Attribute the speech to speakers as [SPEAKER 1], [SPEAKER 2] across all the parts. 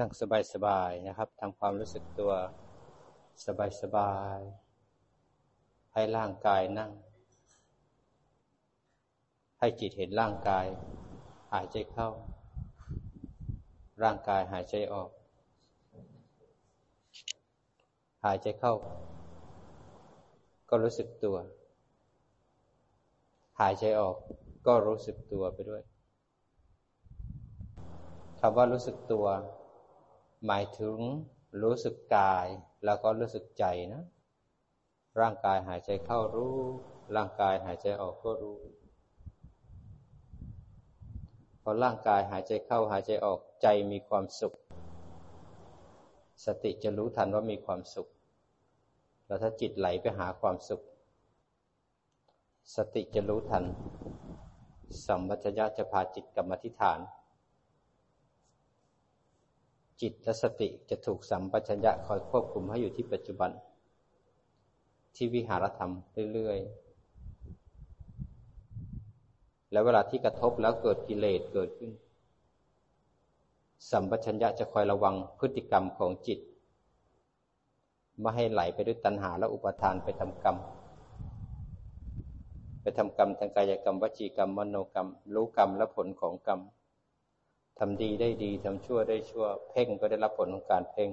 [SPEAKER 1] นั่งสบายๆนะครับทำความรู้สึกตัวสบายๆให้ร่างกายนั่ง ให้จิตเห็นร่างกาย หายใจเข้า ร่างกายหายใจออก หายใจเข้า ก็รู้สึกตัว หายใจออกก็รู้สึกตัวไปด้วยคำว่ารู้สึกตัว หมายถึงรู้สึกกายแล้วก็รู้สึกใจนะ ร่างกายหายใจเข้ารู้ ร่างกายหายใจออกก็รู้ พอร่างกายหายใจเข้าหายใจออกใจมีความสุข สติจะรู้ทันว่ามีความสุข แล้วถ้าจิตไหลไปหาความสุข สติจะรู้ทันสัมปชัญญะจะพาจิตกลับมาที่ฐาน จิตและสติจะถูกสัมปชัญญะคอยควบคุมให้อยู่ที่ปัจจุบัน ที่วิหารธรรมเรื่อยๆ แล้วเวลาที่กระทบแล้วเกิดกิเลสเกิดขึ้น สัมปชัญญะจะคอยระวังพฤติกรรมของจิตไม่ให้ไหลไปด้วยตัณหาและอุปทานไปทำกรรม ไปทำกรรมทางกายกรรมวจีกรรมมโนกรรม รู้กรรมและผลของกรรม ทำดีได้ดีทำชั่วได้ชั่ว เพ่งก็ได้รับผลของการเพ่ง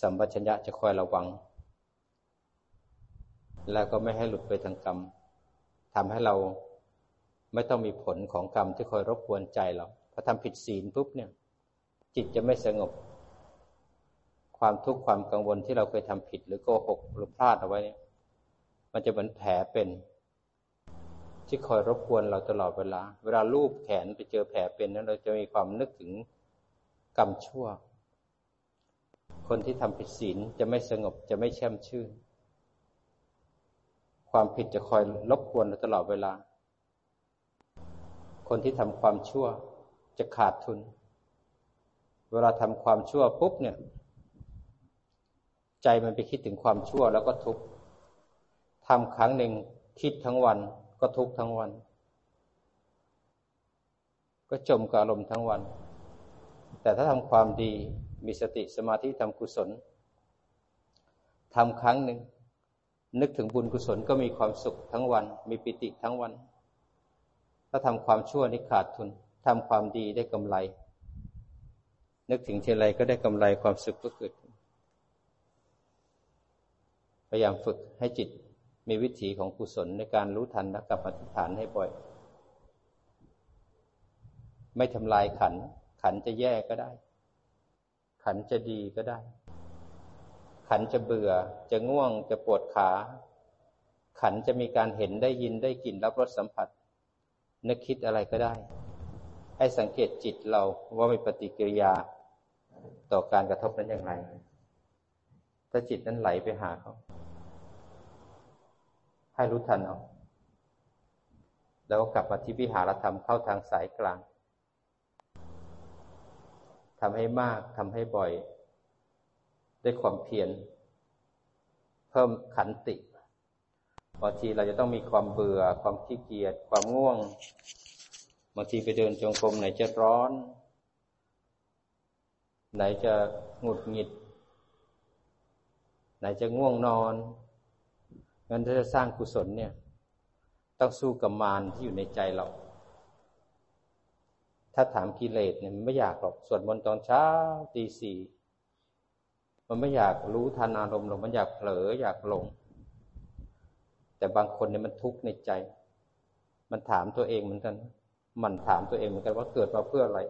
[SPEAKER 1] สัมปชัญญะจะคอยระวัง แล้วก็ไม่ให้หลุดไปทางกรรมทำให้เราไม่ต้องมีผลของกรรมที่คอยรบกวนใจเราพอทำผิดศีลปุ๊บเนี่ย จิตจะไม่สงบ ความทุกข์ความกังวลที่เราเคยทำผิด หรือโกหกหรือพลาดเอาไว้เนี่ย มันจะเหมือนแผลเป็น ที่คอยรบกวนเราตลอดเวลา เวลาลูบแขนไปเจอแผลเป็นนั้นเราจะมีความนึกถึงกรรมชั่ว คนที่ทำผิดศีลจะไม่สงบจะไม่แช่มชื่น ความผิดจะคอยรบกวนเราตลอดเวลา คนที่ทำความชั่วจะขาดทุน เวลาทำความชั่วปุ๊บเนี่ย ใจมันไปคิดถึงความชั่วแล้วก็ทุกข์ทำครั้งหนึ่งคิดทั้งวัน ก็ทุกทั้งวัน ก็จมกับอารมณ์ทั้งวัน แต่ถ้าทำความดีมีสติสมาธิทำกุศลทำครั้งหนึ่ง นึกถึงบุญกุศลก็มีความสุขทั้งวัน มีปิติทั้งวัน ถ้าทำความชั่วนี่ขาดทุนทำความดีได้กำไร นึกถึงเทไรก็ได้กำไรความสุขก็เกิดพยายามฝึกให้จิต มีวิถีของกุศลในการรู้ทันและกับอธิษฐานให้บ่อย ไม่ทำลายขัน ขันจะแย่ก็ได้ ขันจะดีก็ได้ ขันจะเบื่อ จะง่วง จะปวดขา ขันจะมีการเห็นได้ยินได้กลิ่นรับรสสัมผัส นึกคิดอะไรก็ได้ ให้สังเกตจิตเราว่ามีปฏิกิริยาต่อการกระทบนั้นอย่างไร ถ้าจิตนั้นไหลไปหาเขา ให้รู้ทันเอาแล้วกลับมาที่วิหารธรรมเข้าทางสายกลางทำให้มากทำให้บ่อย ด้วยความเพียรเพิ่มขันติบางทีเราจะต้องมีความเบื่อ ความขี้เกียจความง่วงบางทีไปเดินจงกรมไหนจะร้อน ไหนจะหงุดหงิด ไหนจะง่วงนอน งั้นถ้าจะสร้างกุศลเนี่ย ต้องสู้กับมารที่อยู่ในใจเรา ถ้าถามกิเลสเนี่ยมันไม่อยากหรอกสวดมนต์ตอนเช้าตีสี่มันไม่อยากรู้ทันอารมณ์หรอกมันอยากเผลออยากหลง แต่บางคนเนี่ยมันทุกข์ในใจ มันถามตัวเองเหมือนกัน มันถามตัวเองเหมือนกันว่าเกิดมาเพื่ออะไร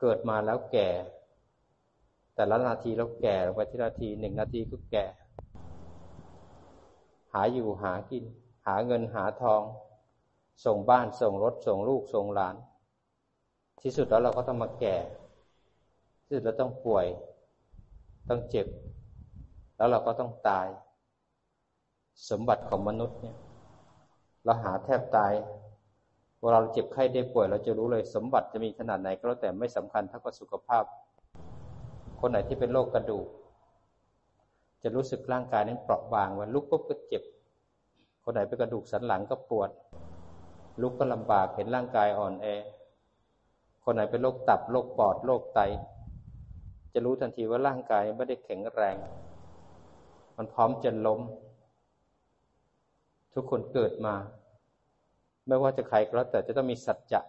[SPEAKER 1] เกิดมาแล้วแก่ แต่ละนาทีแล้วแก่ไปที่นาทีหนึ่งนาทีก็แก่ หาอยู่หากิน หาเงินหาทอง ส่งบ้านส่งรถส่งลูกส่งหลาน ที่สุดแล้วเราก็ต้องมาแก่ที่สุดเราต้องป่วย ต้องเจ็บ แล้วเราก็ต้องตาย สมบัติของมนุษย์เนี่ยเราหาแทบตายเวลาเราเจ็บไข้ได้ป่วย เราจะรู้เลยสมบัติจะมีขนาดไหนก็แล้วแต่ไม่สำคัญเท่ากับสุขภาพ คนไหนที่เป็นโรคกระดูก จะรู้สึกร่างกายนั้นเปราะบางวันลุกปุ๊บก็เจ็บ คนไหนเป็นกระดูกสันหลังก็ปวด ลุกก็ลำบากเห็นร่างกายอ่อนแอ คนไหนเป็นโรคตับโรคปอดโรคไต จะรู้ทันทีว่าร่างกายไม่ได้แข็งแรง มันพร้อมจะล้ม ทุกคนเกิดมา ไม่ว่าจะใครก็แล้วแต่จะต้องมีสัจจะ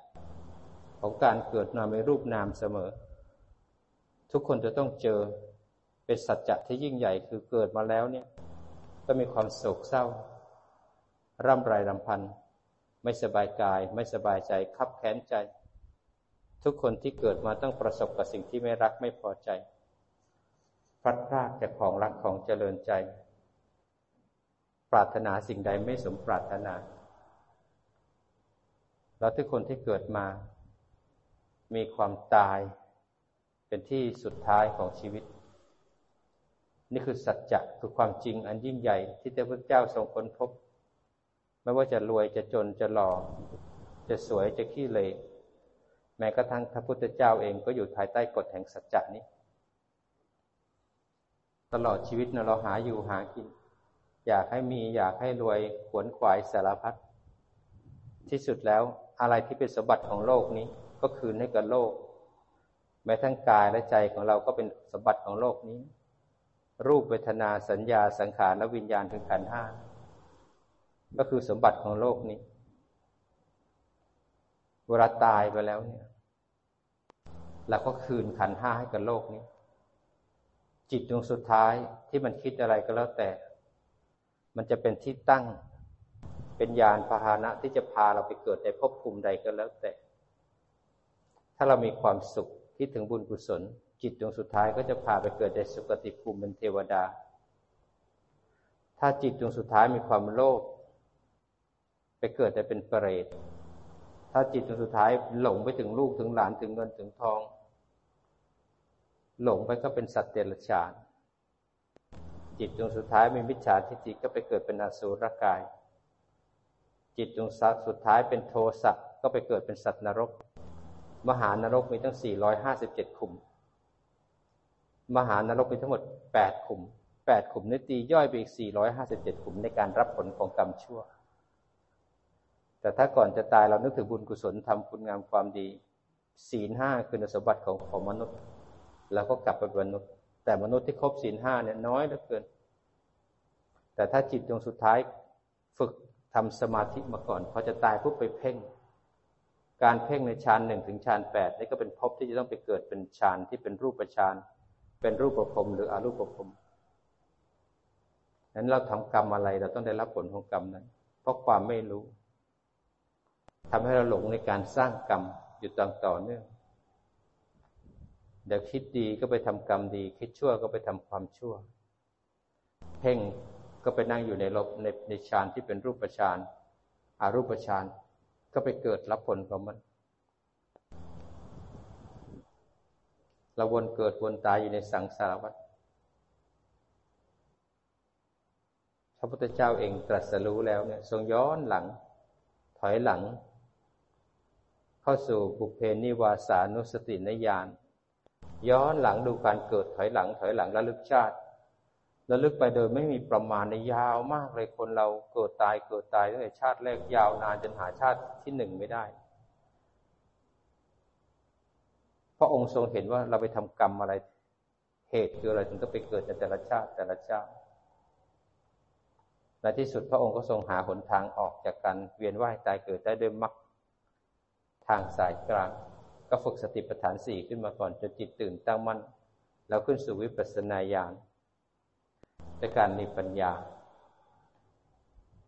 [SPEAKER 1] ของการเกิดมาในรูปนามเสมอ ทุกคนจะต้องเจอ เป็นสัจจะที่ยิ่งใหญ่คือเกิดมาแล้วเนี่ยก็มีความโศกเศร้า ร่ำไรรำพัน ไม่สบายกาย ไม่สบายใจคับแค้นใจ ทุกคนที่เกิดมาต้องประสบกับสิ่งที่ไม่รักไม่พอใจพลัดพรากจากของรักของเจริญใจ ปรารถนาสิ่งใดไม่สมปรารถนา แล้วทุกคนที่เกิดมา มีความตายเป็นที่สุดท้ายของชีวิต นี่คือสัจจะคือความจริงอันยิ่งใหญ่ ที่พระเจ้าทรงค้นพบ ไม่ว่าจะรวยจะจนจะหล่อจะสวยจะขี้เลแม้กระทั่งพระพุทธเจ้าเองก็อยู่ภายใต้กฎแห่งสัจจะนี้ ตลอดชีวิตเราหาอยู่หากิน อยากให้มีอยากให้รวยขวนขวายสารพัดที่สุดแล้วอะไรที่เป็นสมบัติของโลกนี้ก็คืนให้กับโลก แม้ทั้งกายและใจของเราก็เป็นสมบัติของโลกนี้ รูปเวทนาสัญญาสังขารและวิญญาณคือขันห้าก็คือสมบัติของโลกนี้ เวลาตายไปแล้วเนี่ยเราก็คืนขันห้าให้กับโลกนี้ จิตดวงสุดท้ายที่มันคิดอะไรก็แล้วแต่ มันจะเป็นที่ตั้ง เป็นยานพาหนะที่จะพาเราไปเกิดในภพภูมิใดก็แล้วแต่ ถ้าเรามีความสุขคิดถึงบุญกุศล จิตดวงสุดท้ายก็จะพาไปเกิดในสุคติภูมิเป็นเทวดา ถ้าจิตดวงสุดท้ายมีความโลภไปเกิดแต่เป็นเปรต ถ้าจิตดวงสุดท้ายหลงไปถึงลูกถึงหลานถึงเงินถึงทอง หลงไปก็เป็นสัตว์เดรัจฉาน จิตดวงสุดท้ายมีมิจฉาทิฏฐิก็ไปเกิดเป็นอสูรกาย จิตดวงสุดท้ายเป็นโทสะก็ไปเกิดเป็นสัตว์นรก มหานรกมีทั้ง 457 ขุม มหานรกมีทั้งหมดแปดขุมแปดขุมนี้ตีย่อยไปอีกสี่ร้อยห้าสิบเจ็ดขุมในการรับผลของกรรมชั่ว แต่ถ้าก่อนจะตายเรานึกถึงบุญกุศลทำคุณงามความดี ศีลห้าคือสมบัติของของมนุษย์แล้วก็กลับไปเป็นมนุษย์ แต่มนุษย์ที่ครบศีลห้าเนี่ยน้อยเหลือเกิน แต่ถ้าจิตดวงสุดท้ายฝึกทำสมาธิมาก่อนพอจะตายปุ๊บไปเพ่ง การเพ่งในฌานหนึ่งถึงฌานแปดนี่ก็เป็นภพที่จะต้องไปเกิดเป็นฌานที่เป็นรูปฌาน เป็นรูปภพหรืออรูปภพนั้นเราทำกรรมอะไร เราต้องได้รับผลของกรรมนั้น เพราะความไม่รู้ทำให้เราหลงในการสร้างกรรมอยู่ต่อต่อเนื่องเดี๋ยวคิดดีก็ไปทำกรรมดี คิดชั่วก็ไปทำความชั่ว เพ่งก็ไปนั่งอยู่ในลบในในฌานที่เป็นรูปฌานอารูปฌานก็ไปเกิดรับผลของมัน เราวนเกิดวนตายอยู่ในสังสารวัฏพระพุทธเจ้าเองตรัสรู้แล้วเนี่ย ทรงย้อนหลัง ถอยหลัง เข้าสู่บุพเพนิวาสานุสตินญาณย้อนหลังดูการเกิดถอยหลัง ถอยหลังระลึกชาติระลึกไปโดยไม่มีประมาณในยาวมากเลยคนเราเกิดตายเกิดตายตั้งแต่ชาติแรกยาวนานจนหาชาติที่หนึ่งไม่ได้พ ระองค์ทรงเห็นว่าเราไปทำกรรมอะไร เหตุคืออะไรถึงก็ไปเกิดในแต่ละชาติแต่ละชาติในที่สุดพระองค์ก็ทรงหาหนทางออกจากการเวียนว่ายตายเกิดได้ด้วยมรรคทางสายกลาง ก็ฝึกสติปัฏฐานสี่ขึ้นมาก่อนจนจิตตื่นตั้งมั่นแล้วขึ้นสู่วิปัสสนาญาณด้วยการมีปัญญา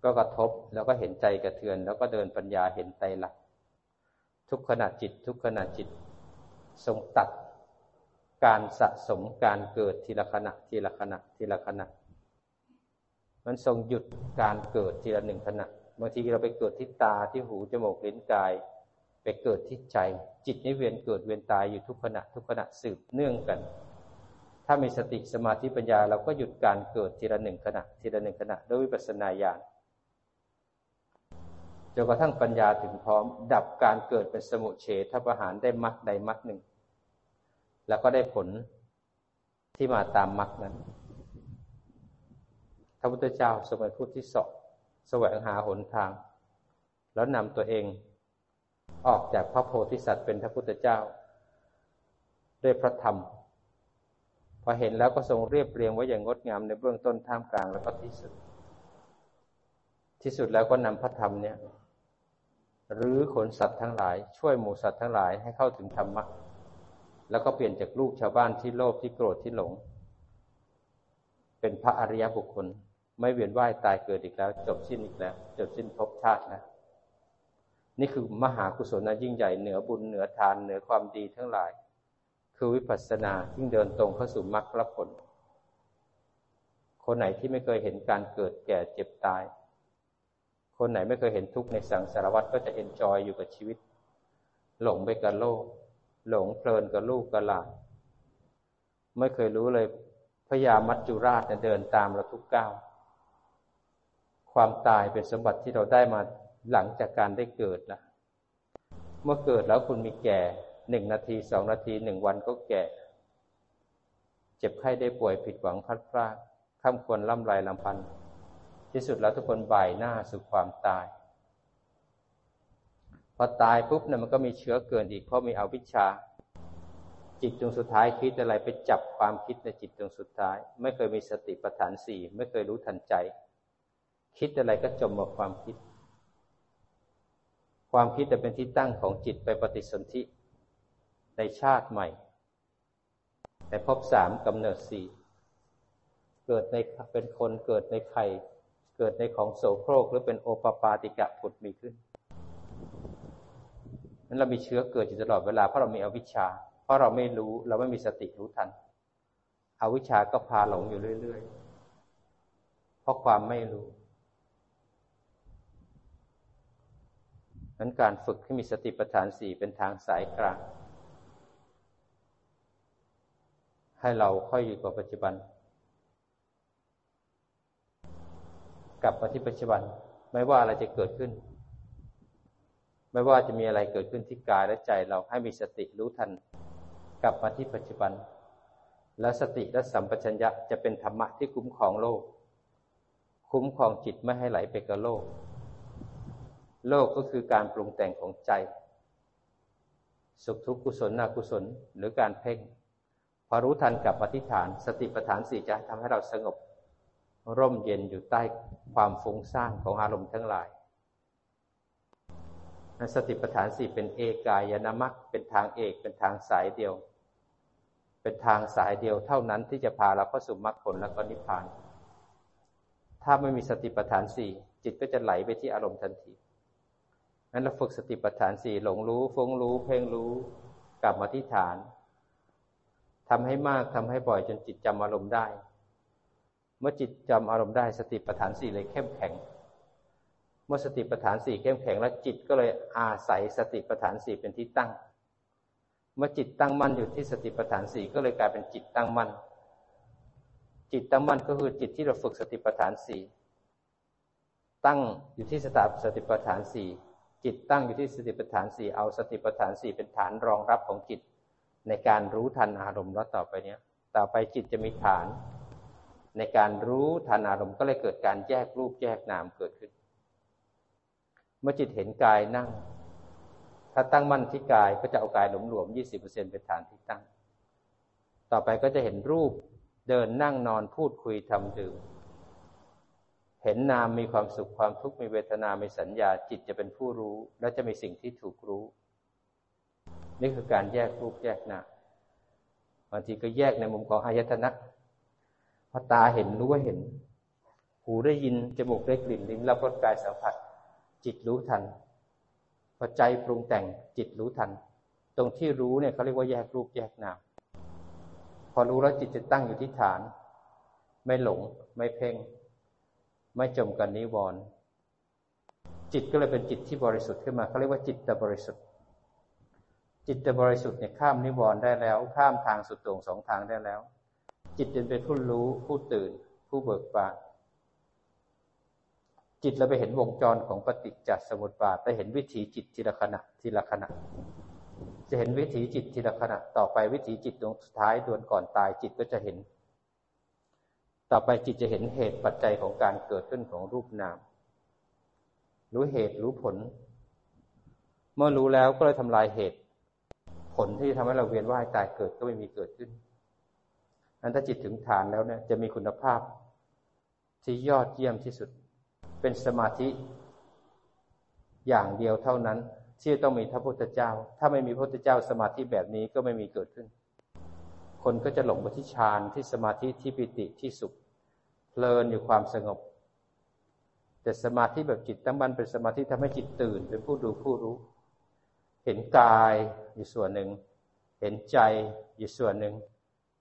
[SPEAKER 1] ก็กระทบแล้วก็เห็นใจกระเทือน แล้วก็เดินปัญญาเห็นไตรลักษณ์ทุกขณะจิต ทุกขณะจิต ทรงตัดการสะสมการเกิดทีละขณะทีละขณะทีละขณะ มันทรงหยุดการเกิดทีละหนึ่งขณะบางทีเราไปเกิดที่ตาที่หูจมูกลิ้นกาย ไปเกิดที่ใจ จิตนี้เวียนเกิดเวียนตายอยู่ทุกขณะ ทุกขณะสืบเนื่องกัน ถ้ามีสติสมาธิปัญญาเราก็หยุดการเกิดทีละหนึ่งขณะ ทีละหนึ่งขณะด้วยวิปัสสนาญาณ จนกระทั่งปัญญาถึงพร้อม ดับการเกิดเป็นสมุเฉทประหารได้มักใดมักหนึ่ง แล้วก็ได้ผลที่มาตามมักนั้นพระพุทธเจ้าสมัยพุทธที่สอบแสวงหาหนทาง แล้วนำตัวเองออกจากพระโพธิสัตว์เป็นพระพุทธเจ้า ด้วยพระธรรม พอเห็นแล้วก็ทรงเรียบเรียงไว้อย่างงดงามในเบื้องต้นท่ามกลางแล้วก็ที่สุด ที่สุดแล้วก็นำพระธรรมเนี่ย หรือขนสัตว์ทั้งหลาย ช่วยหมูสัตว์ทั้งหลายให้เข้าถึงธรรมะแล้วก็เปลี่ยนจากลูกชาวบ้านที่โลภที่โกรธที่หลง เป็นพระอริยบุคคล ไม่เวียนว่ายตายเกิดอีกแล้ว จบสิ้นอีกแล้ว จบสิ้นภพชาตินะนี่คือมหากุศลนะยิ่งใหญ่เหนือบุญเหนือทานเหนือความดีทั้งหลาย คือวิปัสสนายิ่เดินตรงเข้าสู่มรรคผล คนไหนที่ไม่เคยเห็นการเกิดแก่เจ็บตาย คนไหนไม่เคยเห็นทุกข์ในสังสารวัฏก็จะเอนจอยอยู่กับชีวิต หลงไปกับโลก หลงเพลินกับลูกกับหลานไม่เคยรู้เลยพญามัจจุราชเดินตามเราทุกก้าวความตายเป็นสมบัติที่เราได้มาหลังจากการได้เกิดนะเมื่อเกิดแล้วคุณมีแก่หนึ่งนาทีสองนาทีหนึ่งวันก็แก่ เจ็บไข้ได้ป่วยผิดหวังพัดพลาดข้ามควรล่ำไรลำพัน ที่สุดแล้วทุกคนบ่ายหน้าสู่ความตาย พอตายปุ๊บเนี่ยมันก็มีเชื้อเกินอีก เพราะมีอวิชชา จิตดวงสุดท้ายคิดอะไรไปจับความคิดในจิตดวงสุดท้าย ไม่เคยมีสติปัฏฐานสี่ไม่เคยรู้ทันใจ คิดอะไรก็จมกับความคิด ความคิดจะเป็นที่ตั้งของจิตไปปฏิสนธิในชาติใหม่ในภพสามกำเนิดสี่เกิดในเป็นคนเกิดในไข่ เกิดในของโสโครกหรือเป็นโอปปาติกะผุดมีขึ้นนั้นเรามีเชื้อเกิดอยู่ตลอดเวลาเพราะเรามีอวิชชา เพราะเราไม่รู้เราไม่มีสติรู้ทัน อวิชชาก็พาหลงอยู่เรื่อยๆ เพราะความไม่รู้นั้นการฝึกให้มีสติปัฏฐานสี่เป็นทางสายกลางให้เราค่อยอยู่กับปัจจุบัน กลับมาที่ปัจจุบัน ไม่ว่าอะไรจะเกิดขึ้น ไม่ว่าจะมีอะไรเกิดขึ้นที่กายและใจเราให้มีสติรู้ทัน กลับมาที่ปัจจุบัน แล้วสติและสัมปชัญญะจะเป็นธรรมะที่คุ้มครองโลก คุ้มครองจิตไม่ให้ไหลไปกับโลก โลกก็คือการปรุงแต่งของใจ สุขทุกข์กุศลนากุศลหรือการเพ่งพอรู้ทันกับอธิฐาน สติปัฏฐานสี่จะทำให้เราสงบ ร่มเย็นอยู่ใต้ความฟุ้งซ่านของอารมณ์ทั้งหลายสติปัฏฐานสี่เป็นเอกายนามัคเป็นทางเอกเป็นทางสายเดียว เป็นทางสายเดียวเท่านั้นที่จะพาเราเข้าสู่มรรคผลและก็นิพพาน ถ้าไม่มีสติปัฏฐานสี่จิตก็จะไหลไปที่อารมณ์ทันทีนั้นเราฝึกสติปัฏฐานสี่หลงรู้ฟุ้งรู้ เพ่งรู้กลับมาที่ฐานทำให้มากทำให้บ่อยจนจิตจำอารมณ์ได้ เมื่อจิตจำอารมณ์ได้สติปัฏฐานสี่เลยเข้มแข็ง เมื่อสติปัฏฐานสี่เข้มแข็งแล้วจิตก็เลยอาศัยสติปัฏฐานสี่เป็นที่ตั้ง เมื่อจิตตั้งมั่นอยู่ที่สติปัฏฐานสี่ก็เลยกลายเป็นจิตตั้งมั่น จิตตั้งมั่นก็คือจิตที่เราฝึกสติปัฏฐานสี่ตั้งอยู่ที่สตสติปัฏฐานสี่จิตตั้งอยู่ที่สติปัฏฐานสี่เอาสติปัฏฐานสี่เป็นฐานรองรับของจิต ในการรู้ทันอารมณ์แล้วต่อไปเนี้ย ต่อไปจิตจะมีฐาน ในการรู้ทันอารมณ์ก็เลยเกิดการแยกรูปแยกนามเกิดขึ้น เมื่อจิตเห็นกายนั่ง ถ้าตั้งมั่นที่กายก็จะเอากายหลมหลวมยี่สิบเปอร์เซ็นเป็นฐานที่ตั้ง ต่อไปก็จะเห็นรูปเดินนั่งนอนพูดคุยทำดื่มเห็นนามมีความสุขความทุกข์มีเวทนา มีสัญญาจิตจะเป็นผู้รู้ และจะมีสิ่งที่ถูกรู้ นี่คือการแยกรูปแยกนามบางทีก็แยกในมุมของอายตนะ อตาเห็นรู้ว่าเห็น หูได้ยิน จมูกได้กลิ่นลิ้นรับรสกายสัมผัส จิตรู้ทัน พอใจปรุงแต่งจิตรู้ทัน ตรงที่รู้เนี่ยเขาเรียกว่าแยกรูปแยกนาม พอรู้แล้วจิตจะตั้งอยู่ที่ฐาน ไม่หลง ไม่เพ่ง ไม่จมกันนิวรณ์จิตก็เลยเป็นจิตที่บริสุทธิ์ขึ้นมาเขาเรียกว่าจิตตบริสุทธิ์ จิตตบริสุทธิ์เนี่ยข้ามนิวรณ์ได้แล้ว ข้ามทางสุดโต่งสองทางได้แล้ว จิตเป็นผู้รู้ผู้ตื่น ผู้เบิกบานจิตเราไปเห็นวงจรของปฏิจจสมุปบาทไปเห็นวิถีจิตทีละขณะทีละขณะ จะเห็นวิถีจิตทีละขณะ ต่อไปวิถีจิตดวงสุดท้ายดวงก่อนตายจิตก็จะเห็น ต่อไปจิตจะเห็นเหตุปัจจัยของการเกิดขึ้นของรูปนาม รู้เหตุรู้ผล เมื่อรู้แล้วก็เลยทำลายเหตุ ผลที่ทำให้เราเวียนว่ายตายเกิดก็ไม่มีเกิดขึ้น นั้นถ้าจิตถึงฐานแล้วเนี่ยจะมีคุณภาพที่ยอดเยี่ยมที่สุด เป็นสมาธิอย่างเดียวเท่านั้น ที่ต้องมีพระพุทธเจ้า ถ้าไม่มีพระพุทธเจ้าสมาธิแบบนี้ก็ไม่มีเกิดขึ้น คนก็จะหลงไปที่ฌานที่สมาธิที่ปิติที่สุขเพลินอยู่ความสงบ แต่สมาธิแบบจิตตั้งมั่นเป็นสมาธิทำให้จิตตื่น เป็นผู้ดูผู้รู้ เห็นกายอยู่ส่วนหนึ่ง เห็นใจอยู่ส่วนหนึ่ง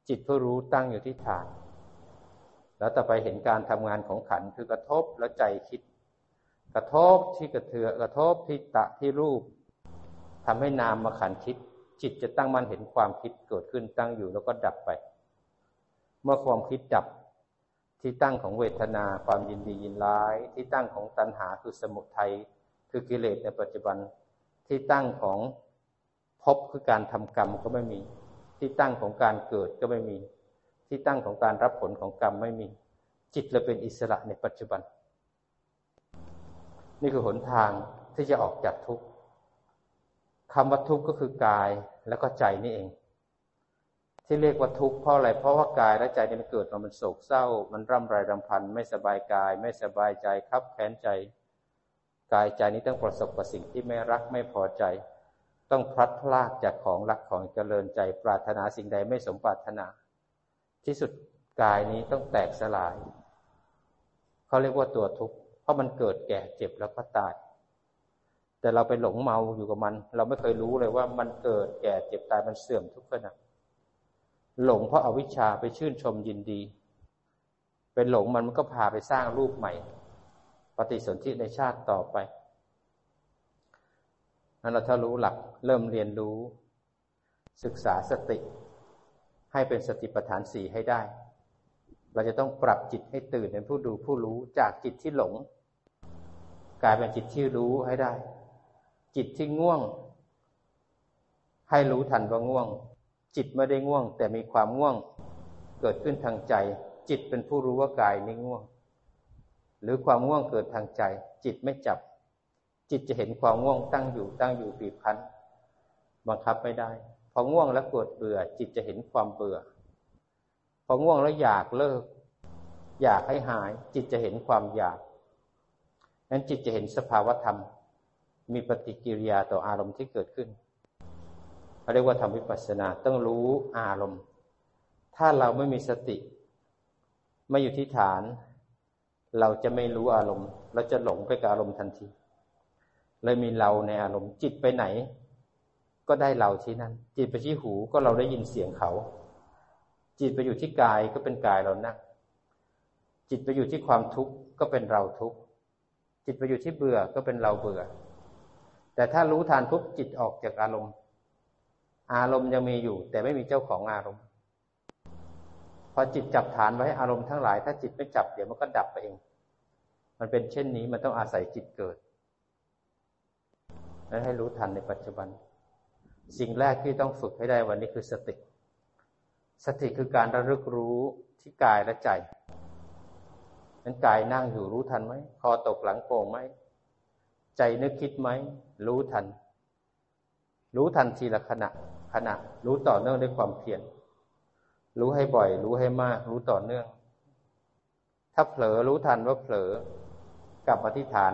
[SPEAKER 1] จิตผู้รู้ตั้งอยู่ที่ฐาน แล้วต่อไปเห็นการทำงานของขันคือกระทบแล้วใจคิด กระทบที่กระเทือกระทบที่ตะที่รูปทำให้นามมาขันคิด จิตจะตั้งมันเห็นความคิดเกิดขึ้นตั้งอยู่แล้วก็ดับไป เมื่อความคิดดับที่ตั้งของเวทนาความยินดียินร้าย ที่ตั้งของตัณหาคือสมุทัยคือกิเลสในปัจจุบันที่ตั้งของภพคือการทำกรรมก็ไม่มี ที่ตั้งของการเกิดก็ไม่มี ที่ตั้งของการรับผลของกรรมไม่มี จิตเราเป็นอิสระในปัจจุบัน นี่คือหนทางที่จะออกจากทุกข์คำว่าทุกข์ก็คือกายแล้วก็ใจนี่เอง ที่เรียกว่าทุกข์เพราะอะไรเพราะว่ากายและใจนี่มันเกิดมามันโศกเศร้า มันร่ำไรรำพันไม่สบายกาย ไม่สบายใจครับแค้นใจ กายใจนี้ต้องประสบกับสิ่งที่ไม่รักไม่พอใจ ต้องพลัดพรากจากของรักของเจริญใจ ปรารถนาสิ่งใดไม่สมปรารถนา ที่สุดกายนี้ต้องแตกสลาย เขาเรียกว่าตัวทุกข์เพราะมันเกิดแก่เจ็บแล้วก็ตาย แต่เราไปหลงเมาอยู่กับมัน เราไม่เคยรู้เลยว่ามันเกิดแก่เจ็บตายมันเสื่อมทุกขณะหลงเพราะอาวิชชาไปชื่นชมยินดีเป็นหลงมันมันก็พาไปสร้างรูปใหม่ ปฏิสนธิในชาติต่อไป นั้นเราถ้ารู้หลักเริ่มเรียนรู้ ศึกษาสติ ให้เป็นสติปัฏฐานสี่ให้ได้ เราจะต้องปรับจิตให้ตื่นเป็นผู้ดูผู้รู้จากจิตที่หลง กลายเป็นจิตที่รู้ให้ได้ จิตที่ง่วง ให้รู้ทันว่าง่วง จิตไม่ได้ง่วง แต่มีความง่วง เกิดขึ้นทางใจ จิตเป็นผู้รู้ว่ากายนี้ง่วง หรือความง่วงเกิดทางใจ จิตไม่จับ จิตจะเห็นความง่วงตั้งอยู่ตั้งอยู่ปีบพันบังคับไม่ได้ พอง่วงแล้วปวดเบื่อ จิตจะเห็นความเบื่อ พอง่วงแล้วอยากเลิก อยากให้หาย จิตจะเห็นความอยากนั้นจิตจะเห็นสภาวธรรม มีปฏิกิริยาต่ออารมณ์ที่เกิดขึ้นเขาเรียกว่าทำวิปัสสนาต้องรู้อารมณ์ ถ้าเราไม่มีสติ ไม่อยู่ที่ฐาน เราจะไม่รู้อารมณ์ เราจะหลงไปกับอารมณ์ทันที เลยมีเราในอารมณ์จิตไปไหน ก็ได้เราที่นั่น จิตไปที่หูก็เราได้ยินเสียงเขา จิตไปอยู่ที่กายก็เป็นกายเรานะจิตไปอยู่ที่ความทุกข์ก็เป็นเราทุกข์จิตไปอยู่ที่เบื่อก็เป็นเราเบื่อ แต่ถ้ารู้ทานทุกจิตออกจากอารมณ์ อารมณ์ยังมีอยู่ แต่ไม่มีเจ้าของอารมณ์ พอจิตจับฐานไว้อารมณ์ทั้งหลาย ถ้าจิตไม่จับเดี๋ยวมันก็ดับไปเอง มันเป็นเช่นนี้มันต้องอาศัยจิตเกิด และให้รู้ทันในปัจจุบัน สิ่งแรกที่ต้องฝึกให้ได้วันนี้คือสติ สติคือการระลึกรู้ที่กายและใจนั้นกายนั่งอยู่รู้ทันไหมคอตกหลังโป่งไหมใจนึกคิดไหมรู้ทัน รู้ทันทีละขณะขณะ รู้ต่อเนื่องด้วยความเพียรรู้ให้บ่อย รู้ให้มาก รู้ต่อเนื่อง ถ้าเผลอรู้ทันว่าเผลอกลับมาที่ฐาน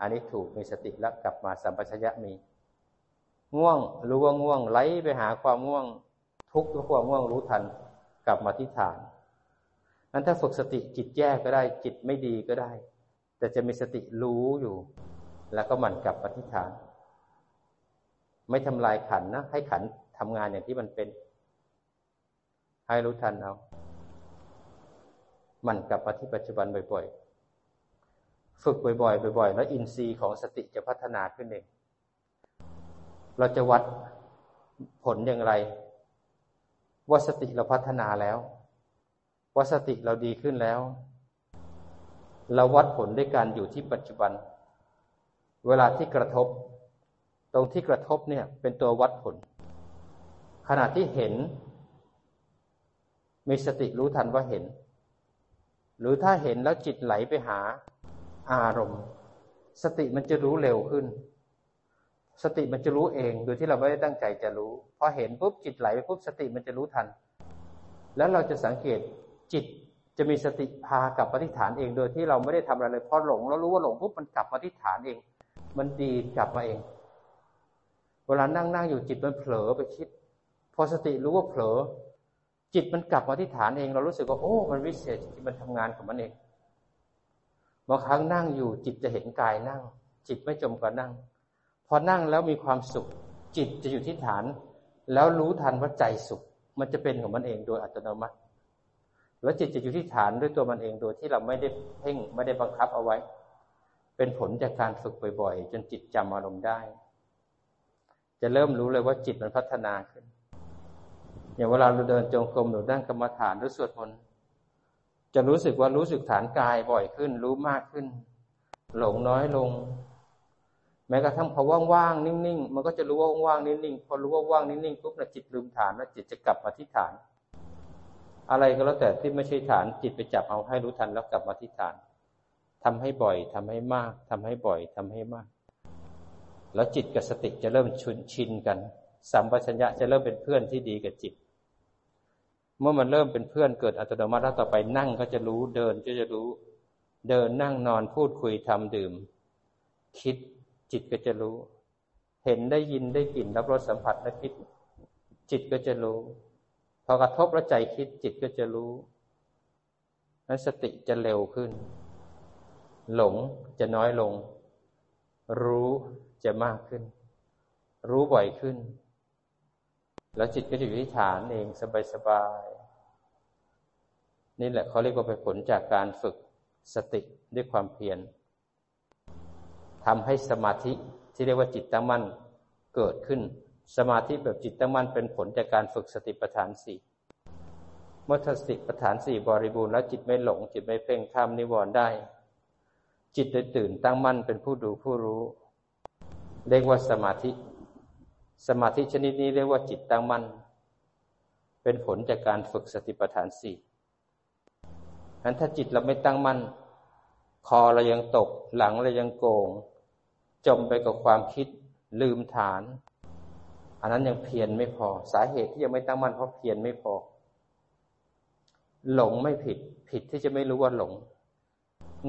[SPEAKER 1] อันนี้ถูกมีสติแล้วกลับมาสัมปชัญญะมี ง่วงรู้ว่าง่วงไหลไปหาความง่วง ทุกข์ความง่วงรู้ทัน กลับมาที่ฐานนั้นถ้าฝึกสติจิตแย่ก็ได้ จิตไม่ดีก็ได้ แต่จะมีสติรู้อยู่ แล้วก็หมั่นกลับมาที่ฐาน ไม่ทำลายขันนะ ให้ขันทำงานอย่างที่มันเป็น ให้รู้ทันเอามันกลับมาที่ปัจจุบันบ่อย ๆ ฝึกบ่อยๆบ่อยๆ แล้วอินทรีย์ของสติจะพัฒนาขึ้นเอง เราจะวัดผลอย่างไร ว่าสติเราพัฒนาแล้ว ว่าสติเราดีขึ้นแล้ว เราวัดผลด้วยการอยู่ที่ปัจจุบัน เวลาที่กระทบ ตรงที่กระทบเนี่ยเป็นตัววัดผล ขณะที่เห็น มีสติรู้ทันว่าเห็น หรือถ้าเห็นแล้วจิตไหลไปหา อารมณ์ สติมันจะรู้เร็วขึ้น สติมันจะรู้เองโดยที่เราไม่ได้ตั้งใจจะรู้พอเห็นปุ๊บจิตไหลไปปุ๊บสติมันจะรู้ทัน แล้วเราจะสังเกตจิตจะมีสติพากลับมาที่ฐานเองโดยที่เราไม่ได้ทำอะไรเลยพอหลงแล้วรู้ว่าหลงปุ๊บมันกลับมาที่ฐานเอง มันดีกลับมาเอง เวลานั่งนั่งอยู่จิตมันเผลอไปคิด พอสติรู้ว่าเผลอ จิตมันกลับมาที่ฐานเอง เรารู้สึกว่าโอ้ มันวิเศษที่มันทำงานของมันเอง บางครั้งนั่งอยู่จิตจะเห็นกายนั่ง จิตไม่จมกับนั่ง พอนั่งแล้วมีความสุข จิตจะอยู่ที่ฐาน แล้วรู้ทันว่าใจสุข มันจะเป็นของมันเองโดยอัตโนมัติแล้วจิตจะอยู่ที่ฐานด้วยตัวมันเองโดยที่เราไม่ได้เพ่งไม่ได้บังคับเอาไว้ เป็นผลจากการฝึกบ่อยๆ จนจิตจำอารมณ์ได้ จะเริ่มรู้เลยว่าจิตมันพัฒนาขึ้น อย่างเวลาเราเดินจงกรมหรือนั่งกรรมฐานหรือสวดมนต์ จะรู้สึกว่ารู้สึกฐานกายบ่อยขึ้น รู้มากขึ้น หลงน้อยลง แม้กระทั่งพอว่างๆนิ่งๆมันก็จะรู้ว่าว่างๆนิ่งๆพอรู้ว่าว่างนิ่งๆปุ๊บนะจิตลืมฐานแล้วจิตจะกลับมาที่ฐาน อะไรก็แล้วแต่ที่ไม่ใช่ฐานจิตไปจับเอาให้รู้ทันแล้วกลับมาที่ฐานทำให้บ่อยทำให้มากทำให้บ่อยทำให้มาก แล้วจิตกับสติจะเริ่มชุนชินกันสัมปชัญญะจะเริ่มเป็นเพื่อนที่ดีกับจิต เมื่อมันเริ่มเป็นเพื่อนเกิดอัตโนมัติแล้วต่อไปนั่งก็จะรู้เดินก็จะรู้ เดินนั่งนอนพูดคุยทำดื่ม คิดจิตก็จะรู้ เห็นได้ยินได้กลิ่นรับรสสัมผัสและคิด จิตก็จะรู้ พอกระทบแล้วใจคิดจิตก็จะรู้นั้นสติจะเร็วขึ้น หลงจะน้อยลง รู้จะมากขึ้น รู้บ่อยขึ้น แล้วจิตก็จะอยู่ที่ฐานเองสบายๆนี่แหละเขาเรียกว่าเป็นผลจากการฝึกสติด้วยความเพียรทำให้สมาธิที่เรียกว่าจิตตั้งมั่นเกิดขึ้น สมาธิแบบจิตตั้งมั่นเป็นผลจากการฝึกสติปัฏฐานสี่เมื่อสติปัฏฐานสี่บริบูรณ์แล้วจิตไม่หลง จิตไม่เพ่งข้ามนิวรณ์ได้ จิตได้ตื่นตั้งมั่นเป็นผู้ดูผู้รู้ เรียกว่าสมาธิ สมาธิชนิดนี้เรียกว่าจิตตั้งมั่นเป็นผลจากการฝึกสติปัฏฐานสี่นั้นถ้าจิตเราไม่ตั้งมั่น คอเรายังตก หลังเรายังโกง จมไปกับความคิดลืมฐาน อันนั้นยังเพียรไม่พอ สาเหตุที่ยังไม่ตั้งมั่นเพราะเพียรไม่พอ หลงไม่ผิด ผิดที่จะไม่รู้ว่าหลง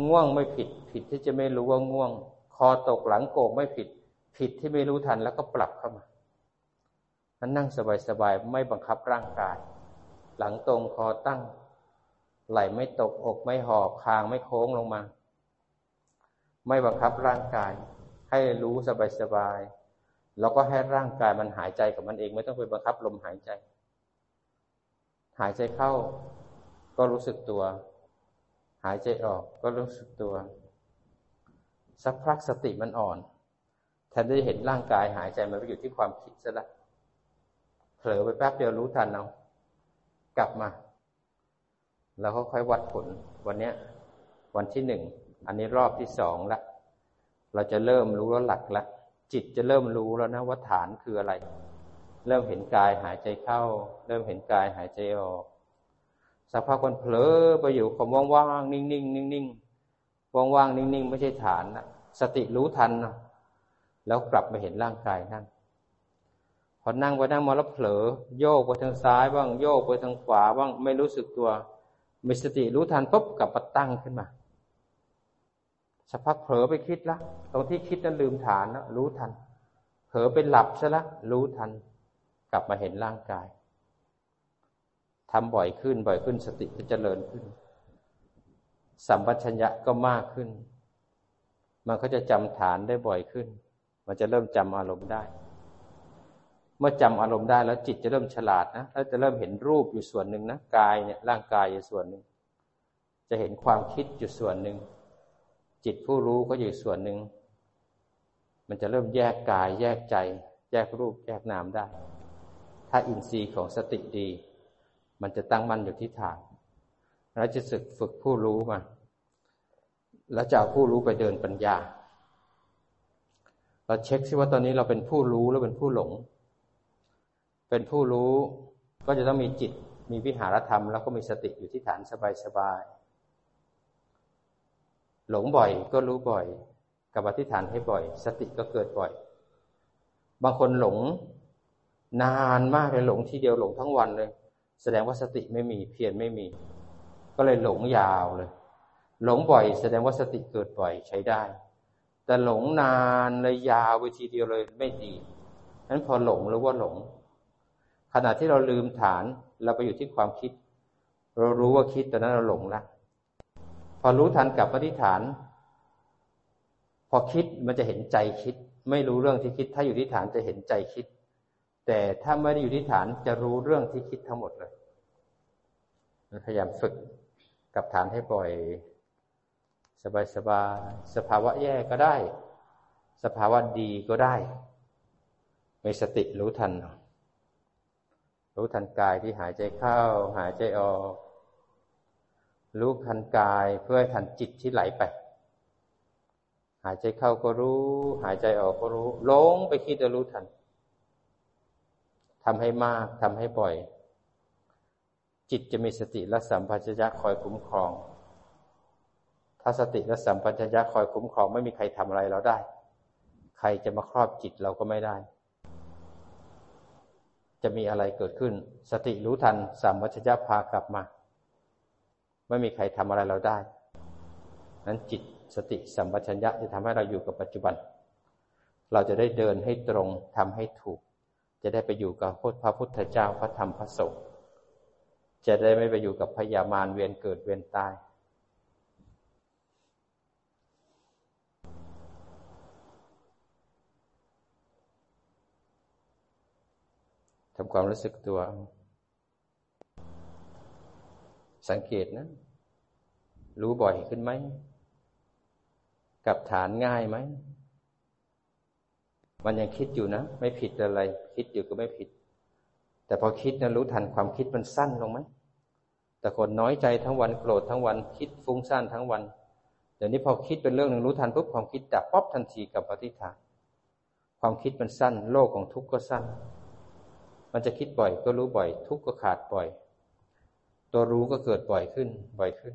[SPEAKER 1] ง่วงไม่ผิด ผิดที่จะไม่รู้ว่าง่วง คอตกหลังโกงไม่ผิด ผิดที่ไม่รู้ทันแล้วก็ปรับเข้ามา นั้นนั่งสบายๆไม่บังคับร่างกาย หลังตรงคอตั้ง ไหลไม่ตกอกไม่หอบคางไม่โค้งลงมา ไม่บังคับร่างกาย ให้รู้สบายๆแล้วก็ให้ร่างกายมันหายใจกับมันเองไม่ต้องไปบังคับลมหายใจ หายใจเข้าก็รู้สึกตัว หายใจออกก็รู้สึกตัว สักพักสติมันอ่อนแทนที่จะเห็นร่างกายหายใจมันไปอยู่ที่ความคิดซะละ เผลอไปแป๊บเดียวรู้ทันเอากลับมา แล้วค่อยวัดผล วันเนี้ยวันที่หนึ่ง อันนี้รอบที่สองละเราจะเริ่มรู้แล้วหลักละจิตจะเริ่มรู้แล้วนะว่าฐานคืออะไร เริ่มเห็นกายหายใจเข้า เริ่มเห็นกายหายใจออกสักพักคนเผลอไปอยู่ความว่างๆนิ่งๆนิ่งๆว่างๆนิ่งๆ ไม่ใช่ฐานนะสติรู้ทันนะแล้วกลับมาเห็นร่างกายนั่ง พอนั่งไปนั่งมาแล้วเผลอ โยกไปทางซ้ายบ้าง โยกไปทางขวาบ้างไม่รู้สึกตัวมีสติรู้ทันปุ๊บกลับมาตั้งขึ้นมาสักพักเผลอไปคิดละตรงที่คิดนั้นลืมฐานนะรู้ทัน เผลอไปหลับซะละรู้ทัน กลับมาเห็นร่างกายทำบ่อยขึ้นบ่อยขึ้นสติจะเจริญขึ้น สัมปชัญญะก็มากขึ้น มันก็จะจำฐานได้บ่อยขึ้น มันจะเริ่มจำอารมณ์ได้ เมื่อจำอารมณ์ได้แล้วจิตจะเริ่มฉลาดนะแล้วจะเริ่มเห็นรูปอยู่ส่วนหนึ่งนะกายเนี่ยร่างกายอยู่ส่วนหนึ่ง จะเห็นความคิดอยู่ส่วนหนึ่ง จิตผู้รู้ก็อยู่ส่วนหนึ่ง มันจะเริ่มแยกกาย แยกใจ แยกรูปแยกนามได้ ถ้าอินทรีย์ของสติดี มันจะตั้งมั่นอยู่ที่ฐานเราจะศึกฝึกผู้รู้มา แล้วจะเอาผู้รู้ไปเดินปัญญา เราเช็คซิว่าตอนนี้เราเป็นผู้รู้แล้วเป็นผู้หลง เป็นผู้รู้ก็จะต้องมีจิตมีวิหารธรรม แล้วก็มีสติอยู่ที่ฐานสบายๆหลงบ่อยก็รู้บ่อย กับอธิษฐานให้บ่อย สติก็เกิดบ่อย บางคนหลงนานมากเลยหลงทีเดียวหลงทั้งวันเลย แสดงว่าสติไม่มีเพียรไม่มี ก็เลยหลงยาวเลย หลงบ่อย แสดงว่าสติเกิดบ่อยใช้ได้ แต่หลงนานเลยยาวไปทีเดียวเลยไม่ดีนั้นพอหลงหรือว่าหลง ขณะที่เราลืมฐานเราไปอยู่ที่ความคิด เรารู้ว่าคิดต่นั้นเราหลงละพอรู้ทันกลับมาที่ฐาน พอคิดมันจะเห็นใจคิด ไม่รู้เรื่องที่คิด ถ้าอยู่ที่ฐานจะเห็นใจคิด แต่ถ้าไม่ได้อยู่ที่ฐานจะรู้เรื่องที่คิดทั้งหมดเลยพยายามฝึกกับฐานให้บ่อย สบายสบายสภาวะแย่ก็ได้ สภาวะดีก็ได้ มีสติรู้ทัน รู้ทันกายที่หายใจเข้า หายใจออก รู้ทันกายเพื่อทันจิตที่ไหลไป หายใจเข้าก็รู้ หายใจออกก็รู้ลงไปคิดจะรู้ทันทำให้มากทำให้บ่อย จิตจะมีสติและสัมปชัญญะคอยคุ้มครอง ถ้าสติและสัมปชัญญะคอยคุ้มครอง ไม่มีใครทำอะไรเราได้ ใครจะมาครอบจิตเราก็ไม่ได้ จะมีอะไรเกิดขึ้น สติรู้ทันสัมปชัญญะพากลับมา ไม่มีใครทำอะไรเราได้ นั้นจิตสติสัมปชัญญะจะทำให้เราอยู่กับปัจจุบัน เราจะได้เดินให้ตรงทำให้ถูก จะได้ไปอยู่กับพระพุทธเจ้าพระธรรมพระสงฆ์จะได้ไม่ไปอยู่กับพยามารเวียนเกิดเวียนตาย ทำความรู้สึกตัว สังเกตนะ รู้บ่อยขึ้นไหม กับฐานง่ายไหม มันยังคิดอยู่นะ ไม่ผิดอะไร คิดอยู่ก็ไม่ผิด แต่พอคิดนะรู้ทันความคิดมันสั้นลงไหม แต่คนน้อยใจทั้งวันโกรธทั้งวัน คิดฟุ้งซ่านทั้งวันเดี๋ยวนี้พอคิดเป็นเรื่องหนึ่งรู้ทันปุ๊บความคิดดับป๊อบทันทีกับปฏิฐาน ความคิดมันสั้น โลกของทุกข์ก็สั้น มันจะคิดบ่อยก็รู้บ่อย ทุกข์ก็ขาดบ่อย ตัวรู้ก็เกิดบ่อยขึ้น บ่อยขึ้น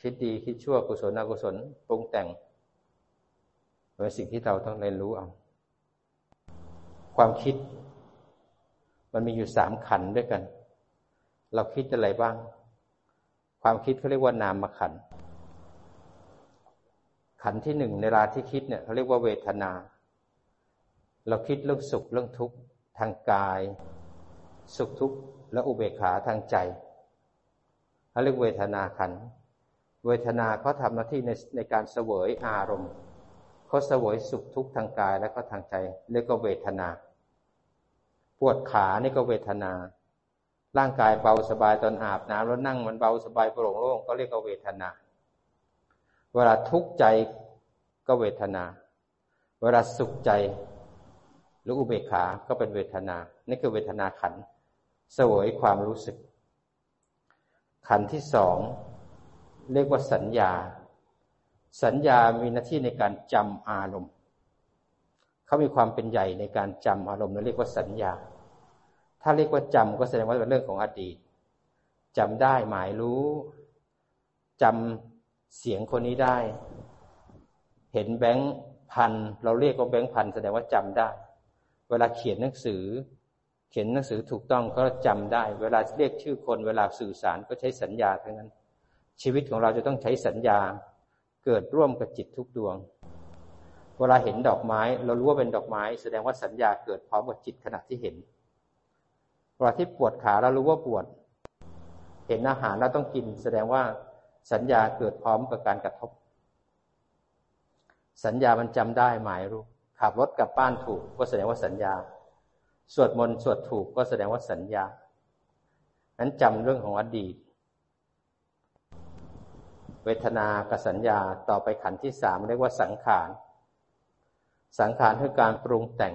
[SPEAKER 1] คิดดีคิดชั่วกุศลอกุศลปรุงแต่งเป็นสิ่งที่เราต้องเรียนรู้เอา ความคิด มันมีอยู่สามขันด้วยกัน เราคิดอะไรบ้าง ความคิดเขาเรียกว่านามขัน ขันที่หนึ่งในราที่คิดเนี่ยเขาเรียกว่าเวทนา เราคิดเรื่องสุขเรื่องทุกข์ทางกาย สุขทุกข์และอุเบกขาทางใจเขาเรียกเวทนาขัน เวทนาเขาทำหน้าที่ในในการเสวยอารมณ์เขาเสวยสุขทุกข์ทางกายและก็ทางใจเรียกว่าเวทนา ปวดขานี่ก็เวทนา ร่างกายเบาสบายตอนอาบน้ำแล้วนั่งมันเบาสบายโปร่งโล่งก็เรียกว่าเวทนา เวลาทุกข์ใจก็เวทนา เวลาสุขใจ หรืออุเบกขา ก็เป็นเวทนา นี่คือเวทนาขันสวยความรู้สึก ขันที่สองเรียกว่าสัญญา สัญญามีหน้าที่ในการจำอารมณ์ เขามีความเป็นใหญ่ในการจำอารมณ์นั่นเรียกว่าสัญญา ถ้าเรียกว่าจำก็แสดงว่าเป็นเรื่องของอดีตจำได้หมายรู้จำเสียงคนนี้ได้ เห็นแบงค์พัน เราเรียกว่าแบงค์พันแสดงว่าจำได้ เวลาเขียนหนังสือ เขียนหนังสือถูกต้องก็จำได้ เวลาเรียกชื่อคน เวลาสื่อสารก็ใช้สัญญาทั้งนั้น ชีวิตของเราจะต้องใช้สัญญาเกิดร่วมกับจิตทุกดวง เวลาเห็นดอกไม้ เรารู้ว่าเป็นดอกไม้ แสดงว่าสัญญาเกิดพร้อมกับจิตขณะที่เห็น เวลาที่ปวดขาเรารู้ว่าปวด เห็นอาหารเราต้องกิน แสดงว่าสัญญาเกิดพร้อมกับการกระทบ สัญญามันจำได้หมายรู้ ขับรถกลับบ้านถูกก็แสดงว่าสัญญา สวดมนต์สวดถูกก็แสดงว่าสัญญา นั้นจำเรื่องของอดีต เวทนากับสัญญาต่อไปขันที่สามเรียกว่าสังขาร สังขารคือการปรุงแต่ง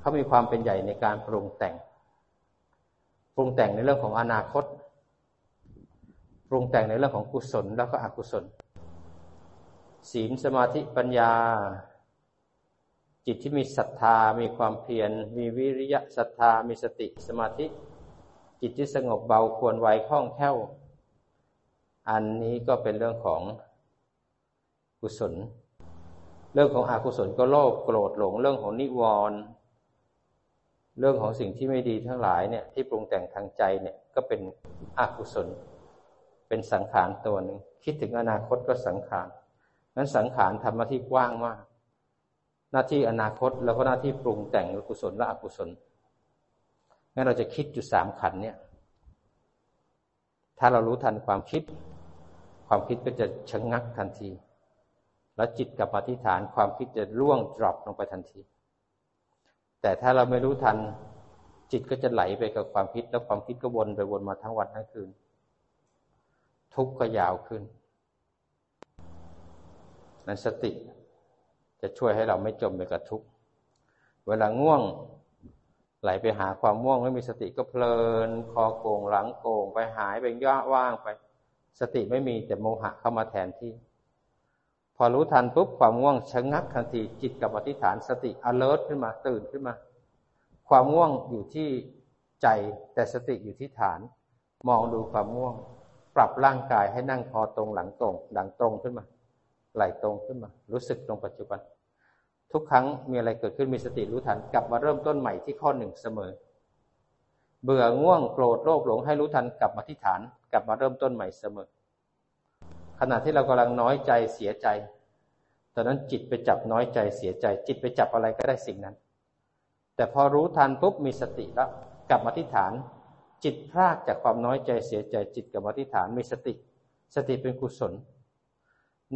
[SPEAKER 1] เขามีความเป็นใหญ่ในการปรุงแต่ง ปรุงแต่งในเรื่องของอนาคต ปรุงแต่งในเรื่องของกุศลแล้วก็อกุศลศีลสมาธิปัญญา จิตที่มีศรัทธา มีความเพียร มีวิริยะศรัทธา มีสติสมาธิ จิตที่สงบเบาควรไวคล่องแคล่ว อันนี้ก็เป็นเรื่องของกุศล เรื่องของอกุศลก็โลภโกรธหลง เรื่องของนิวรณ์ เรื่องของสิ่งที่ไม่ดีทั้งหลายเนี่ยที่ปรุงแต่งทางใจเนี่ยก็เป็นอกุศล เป็นสังขารตัวหนึ่งคิดถึงอนาคตก็สังขารนั้นสังขารทำหน้าที่กว้างมาก หน้าที่อนาคตแล้วก็หน้าที่ปรุงแต่งกุศลและอกุศลงั้นเราจะคิดอยู่สามขันเนี่ย ถ้าเรารู้ทันความคิด ความคิดก็จะชะงงักทันที แล้วจิตกับอธิษฐานความคิดจะร่วงดรอปลงไปทันที แต่ถ้าเราไม่รู้ทัน จิตก็จะไหลไปกับความคิด แล้วความคิดก็วนไปวนมาทั้งวันทั้งคืน ทุกข์ก็ยาวขึ้น นั้นสติ จะช่วยให้เราไม่จมไปกับทุกข์เวลาง่วงไหลไปหาความม่วงไม่มีสติก็เพลิน คอโกงหลังโกงไปหายไปย่อว่างไป สติไม่มีแต่โมหะเข้ามาแทนที่ พอรู้ทันปุ๊บความง่วงชะงักทันทีจิตกับอธิษฐานสติ alert ขึ้นมาตื่นขึ้นมา ความง่วงอยู่ที่ใจแต่สติอยู่ที่ฐาน มองดูความง่วง ปรับร่างกายให้นั่งคอตรงหลังตรงหลังตรงขึ้นมา ไหลตรงขึ้นมา รู้สึกตรงปัจจุบัน ทุกครั้งมีอะไรเกิดขึ้นมีสติรู้ทันกลับมาเริ่มต้นใหม่ที่ข้อหนึ่งเสมอ เบื่อง่วงโกรธโลภหลงให้รู้ทันกลับมาที่ฐาน กลับมาเริ่มต้นใหม่เสมอ ขณะที่เรากำลังน้อยใจเสียใจ ตอนนั้นจิตไปจับน้อยใจเสียใจ จิตไปจับอะไรก็ได้สิ่งนั้น แต่พอรู้ทันปุ๊บมีสติแล้วกลับมาที่ฐาน จิตพลากจากความน้อยใจเสียใจ จิตกลับมาที่ฐานมีสติ สติเป็นกุศล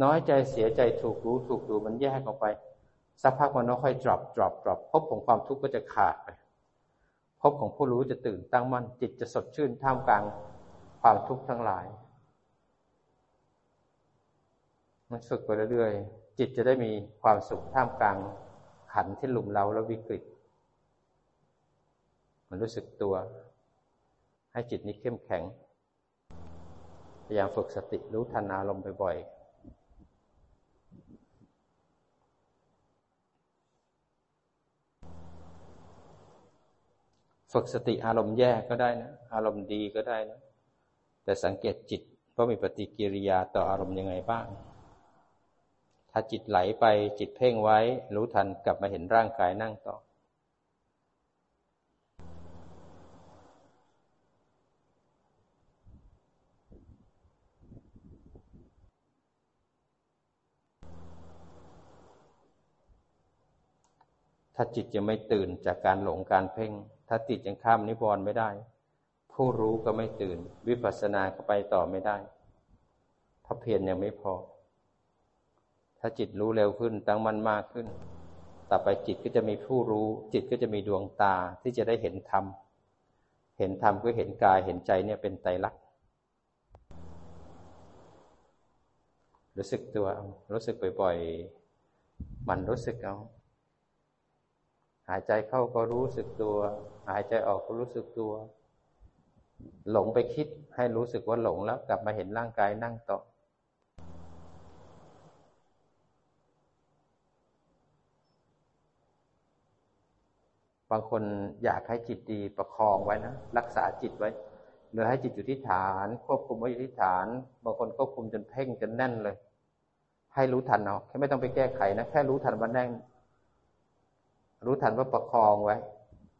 [SPEAKER 1] น้อยใจเสียใจถูกรู้ถูกดูมันแยกออกไป สักพักมันค่อย drop drop drop พบของความทุกข์ก็จะขาดไปพบของผู้รู้จะตื่นตั้งมั่นจิตจะสดชื่นท่ามกลางความทุกข์ทั้งหลาย มันฝึกไปเรื่อยๆจิตจะได้มีความสุขท่ามกลางขันที่ลุมเลาและวิกฤต มันรู้สึกตัว ให้จิตนี้เข้มแข็งพยายามฝึกสติรู้ทันอารมณ์บ่อยๆ ฝึกสติอารมณ์แย่ก็ได้นะ อารมณ์ดีก็ได้นะ แต่สังเกตจิตว่ามีปฏิกิริยาต่ออารมณ์ยังไงบ้าง ถ้าจิตไหลไปจิตเพ่งไว้ รู้ทันกลับมาเห็นร่างกายนั่งต่อ ถ้าจิตยังไม่ตื่นจากการหลงการเพ่ง ถ้าติดยังข้ามนิวรณ์ไม่ได้ ผู้รู้ก็ไม่ตื่น วิปัสสนาก็ไปต่อไม่ได้เพราะเพียรยังไม่พอ ถ้าจิตรู้เร็วขึ้น ตั้งมั่นมากขึ้น ต่อไปจิตก็จะมีผู้รู้ จิตก็จะมีดวงตาที่จะได้เห็นธรรม เห็นธรรมก็เห็นกายเห็นใจเนี่ยเป็นไตรลักษณ์รู้สึกตัวรู้สึกบ่อยๆมันรู้สึกเอา หายใจเข้าก็รู้สึกตัว หายใจออกก็รู้สึกตัว หลงไปคิดให้รู้สึกว่าหลงแล้วกลับมาเห็นร่างกายนั่งต่อบางคนอยากให้จิตดีประคองไว้นะรักษาจิตไว้หรือให้จิตอยู่ที่ฐาน ควบคุมไว้อยู่ที่ฐาน บางคนควบคุมจนเพ่งจนแน่นเลย ให้รู้ทันเอาแค่ไม่ต้องไปแก้ไขนะแค่รู้ทันว่าแน่น รู้ทันว่าประคองไว้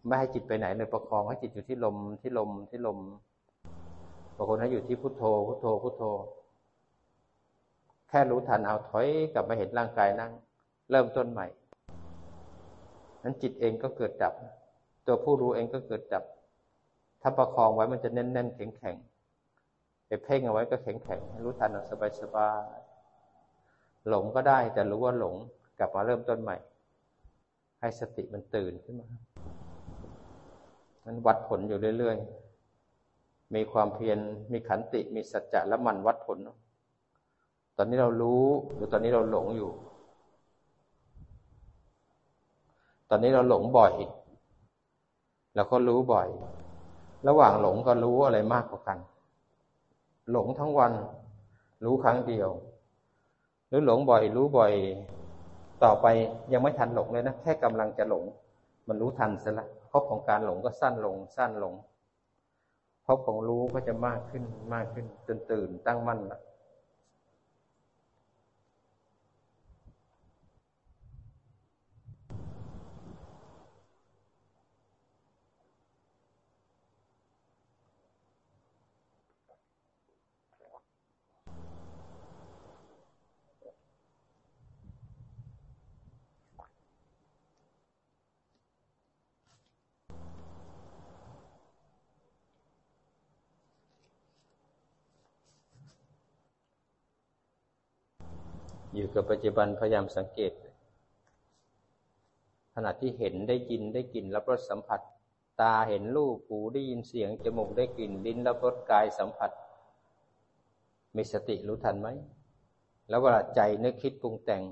[SPEAKER 1] ไม่ให้จิตไปไหนเลยประคองให้จิตอยู่ที่ลมที่ลมที่ลมบางคนให้อยู่ที่พุทโธพุทโธพุทโธ แค่รู้ทันเอาถอยกลับมาเห็นร่างกายนั่ง เริ่มต้นใหม่นั้นจิตเองก็เกิดดับ ตัวผู้รู้เองก็เกิดดับ ถ้าประคองไว้มันจะแน่นแน่นแข็งแข็งไปเพ่งเอาไว้ก็แข็งแข็งรู้ทันเอาสบายสบายหลงก็ได้แต่รู้ว่าหลงกลับมาเริ่มต้นใหม่ ให้สติมันตื่นขึ้นมามันวัดผลอยู่เรื่อยๆ มีความเพียร มีขันติ มีสัจจะและมันวัดผล ตอนนี้เรารู้หรือตอนนี้เราหลงอยู่ ตอนนี้เราหลงบ่อย เราก็รู้บ่อย ระหว่างหลงก็รู้อะไรมากกว่ากัน หลงทั้งวัน รู้ครั้งเดียว หรือหลงบ่อย รู้บ่อย ต่อไปยังไม่ทันหลงเลยนะ แค่กำลังจะหลง มันรู้ทันซะละพบของการหลงก็สั้นลง สั้นลงพบของรู้ก็จะมากขึ้นมากขึ้นจนตื่นตั้งมั่นละ อยู่กับปัจจุบันพยายามสังเกต ขณะที่เห็นได้ยินได้กลิ่นรับรสสัมผัส ตาเห็นรูปหูได้ยินเสียงจมูกได้กลิ่นลิ้นรับรสกายสัมผัส มีสติรู้ทันไหม แล้วเวลาใจนึกคิดปรุงแต่ง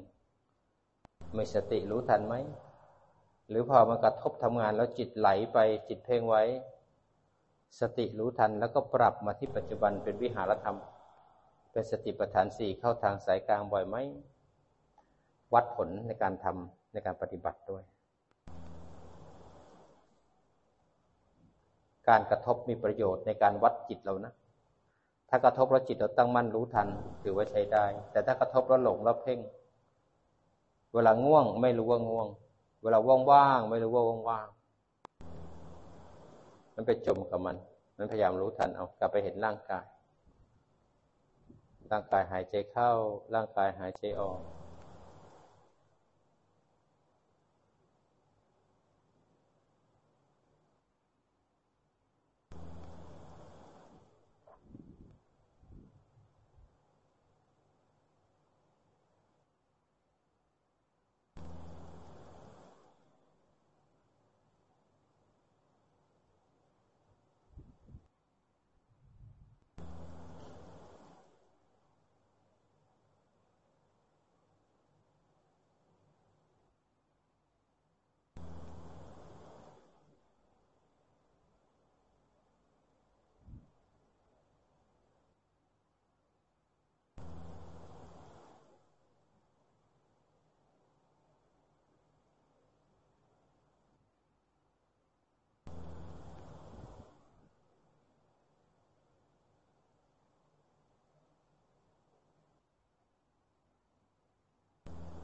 [SPEAKER 1] มีสติรู้ทันไหม หรือพอมันกระทบทำงานแล้วจิตไหลไปจิตเพ่งไว้ สติรู้ทันแล้วก็ปรับมาที่ปัจจุบันเป็นวิหารธรรม เป็นสติปัฏฐานสี่เข้าทางสายกลางบ่อยไหม วัดผลในการทำในการปฏิบัติด้วย การกระทบมีประโยชน์ในการวัดจิตเรานะ ถ้ากระทบแล้วจิตเราตั้งมั่นรู้ทันถือว่าใช้ได้ แต่ถ้ากระทบแล้วหลงแล้วเพ่ง เวลาง่วงไม่รู้ว่าง่วง เวลาว่างๆไม่รู้ว่าว่างๆมันไปจมกับมัน มันพยายามรู้ทันเอา กลับไปเห็นร่างกาย ร่างกายหายใจเข้า ร่างกายหายใจออก